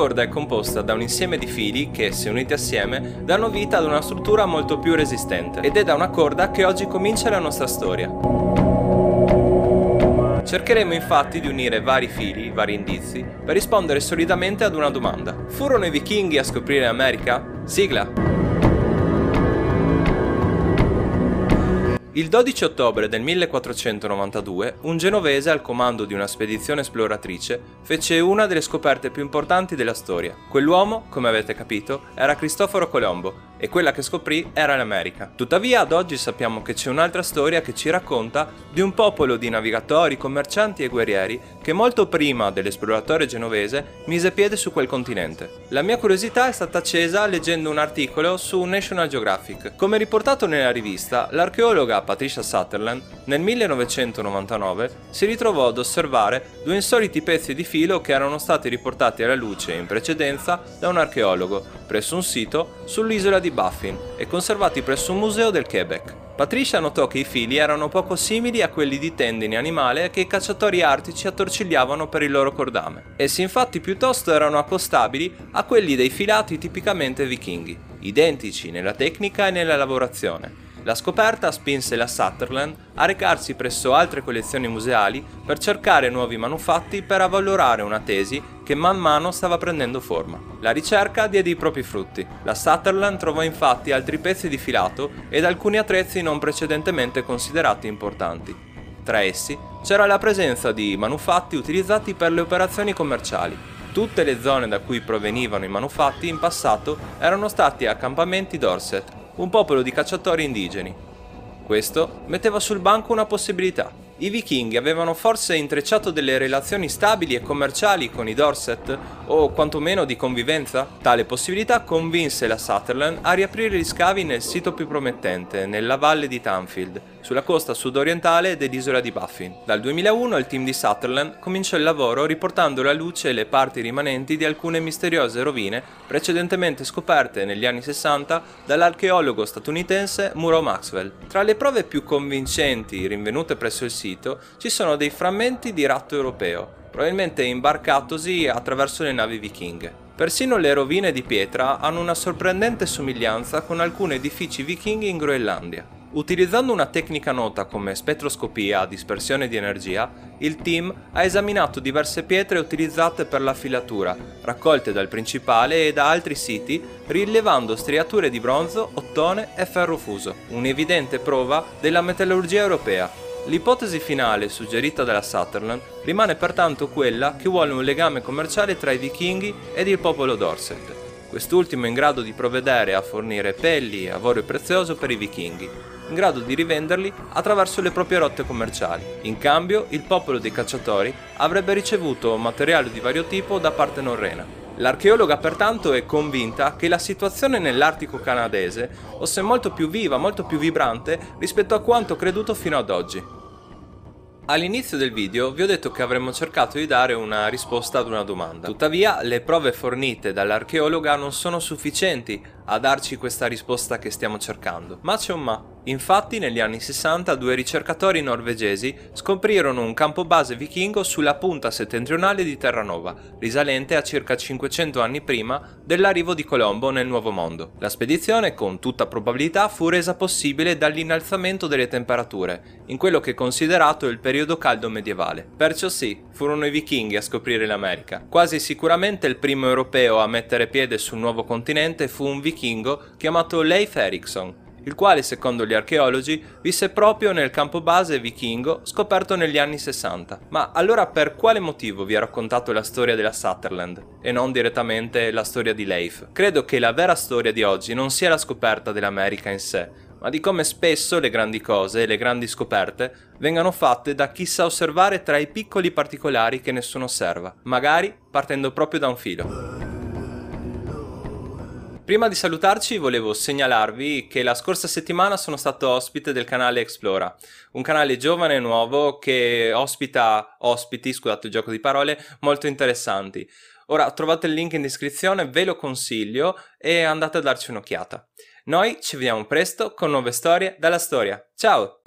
corda è composta da un insieme di fili che, se uniti assieme, danno vita ad una struttura molto più resistente ed è da una corda che oggi comincia la nostra storia. Cercheremo infatti di unire vari fili, vari indizi, per rispondere solidamente ad una domanda. Furono i vichinghi a scoprire l'America? Sigla! Il 12 ottobre del 1492 un genovese al comando di una spedizione esploratrice fece una delle scoperte più importanti della storia. Quell'uomo, come avete capito, era Cristoforo Colombo e quella che scoprì era l'America. Tuttavia ad oggi sappiamo che c'è un'altra storia che ci racconta di un popolo di navigatori, commercianti e guerrieri che molto prima dell'esploratore genovese mise piede su quel continente. La mia curiosità è stata accesa leggendo un articolo su National Geographic. Come riportato nella rivista, l'archeologa Patricia Sutherland nel 1999 si ritrovò ad osservare due insoliti pezzi di filo che erano stati riportati alla luce in precedenza da un archeologo presso un sito sull'isola di Baffin e conservati presso un museo del Quebec. Patricia notò che i fili erano poco simili a quelli di tendine animale che i cacciatori artici attorcigliavano per il loro cordame. Essi infatti piuttosto erano accostabili a quelli dei filati tipicamente vichinghi, identici nella tecnica e nella lavorazione, la scoperta spinse la Sutherland a recarsi presso altre collezioni museali per cercare nuovi manufatti per avvalorare una tesi che man mano stava prendendo forma. La ricerca diede i propri frutti. La Sutherland trovò infatti altri pezzi di filato ed alcuni attrezzi non precedentemente considerati importanti. Tra essi c'era la presenza di manufatti utilizzati per le operazioni commerciali. Tutte le zone da cui provenivano i manufatti in passato erano stati accampamenti Dorset un popolo di cacciatori indigeni. Questo metteva sul banco una possibilità. I vichinghi avevano forse intrecciato delle relazioni stabili e commerciali con i Dorset, o quantomeno di convivenza? Tale possibilità convinse la Sutherland a riaprire gli scavi nel sito più promettente, nella valle di Tanfield, sulla costa sudorientale dell'isola di Baffin. Dal 2001 il team di Sutherland cominciò il lavoro riportando alla luce le parti rimanenti di alcune misteriose rovine precedentemente scoperte negli anni 60 dall'archeologo statunitense Muro Maxwell. Tra le prove più convincenti rinvenute presso il sito ci sono dei frammenti di ratto europeo, probabilmente imbarcatosi attraverso le navi vichinghe. Persino le rovine di pietra hanno una sorprendente somiglianza con alcuni edifici vichinghi in Groenlandia. Utilizzando una tecnica nota come spettroscopia a dispersione di energia, il team ha esaminato diverse pietre utilizzate per la filatura, raccolte dal principale e da altri siti, rilevando striature di bronzo, ottone e ferro fuso, un'evidente prova della metallurgia europea. L'ipotesi finale suggerita dalla Sutherland rimane pertanto quella che vuole un legame commerciale tra i vichinghi ed il popolo Dorset, quest'ultimo in grado di provvedere a fornire pelli e avorio prezioso per i vichinghi, in grado di rivenderli attraverso le proprie rotte commerciali. In cambio, il popolo dei cacciatori avrebbe ricevuto materiale di vario tipo da parte norrena. L'archeologa pertanto è convinta che la situazione nell'Artico canadese fosse molto più viva, molto più vibrante rispetto a quanto creduto fino ad oggi. All'inizio del video vi ho detto che avremmo cercato di dare una risposta ad una domanda. Tuttavia, le prove fornite dall'archeologa non sono sufficienti a darci questa risposta che stiamo cercando. Ma c'è un ma. Infatti, negli anni 60 due ricercatori norvegesi scoprirono un campo base vichingo sulla punta settentrionale di Terranova, risalente a circa 500 anni prima dell'arrivo di Colombo nel Nuovo Mondo. La spedizione, con tutta probabilità, fu resa possibile dall'innalzamento delle temperature, in quello che è considerato il periodo caldo medievale. Perciò sì, furono i vichinghi a scoprire l'America. Quasi sicuramente il primo europeo a mettere piede sul nuovo continente fu un vichingo chiamato Leif Erikson, il quale secondo gli archeologi visse proprio nel campo base vichingo scoperto negli anni 60. Ma allora per quale motivo vi ho raccontato la storia della Sutherland e non direttamente la storia di Leif? Credo che la vera storia di oggi non sia la scoperta dell'America in sé, ma di come spesso le grandi cose e le grandi scoperte vengano fatte da chi sa osservare tra i piccoli particolari che nessuno osserva, magari partendo proprio da un filo. Prima di salutarci volevo segnalarvi che la scorsa settimana sono stato ospite del canale Explora, un canale giovane e nuovo che ospita ospiti, scusate il gioco di parole, molto interessanti. Ora trovate il link in descrizione, ve lo consiglio e andate a darci un'occhiata. Noi ci vediamo presto con nuove storie dalla storia. Ciao!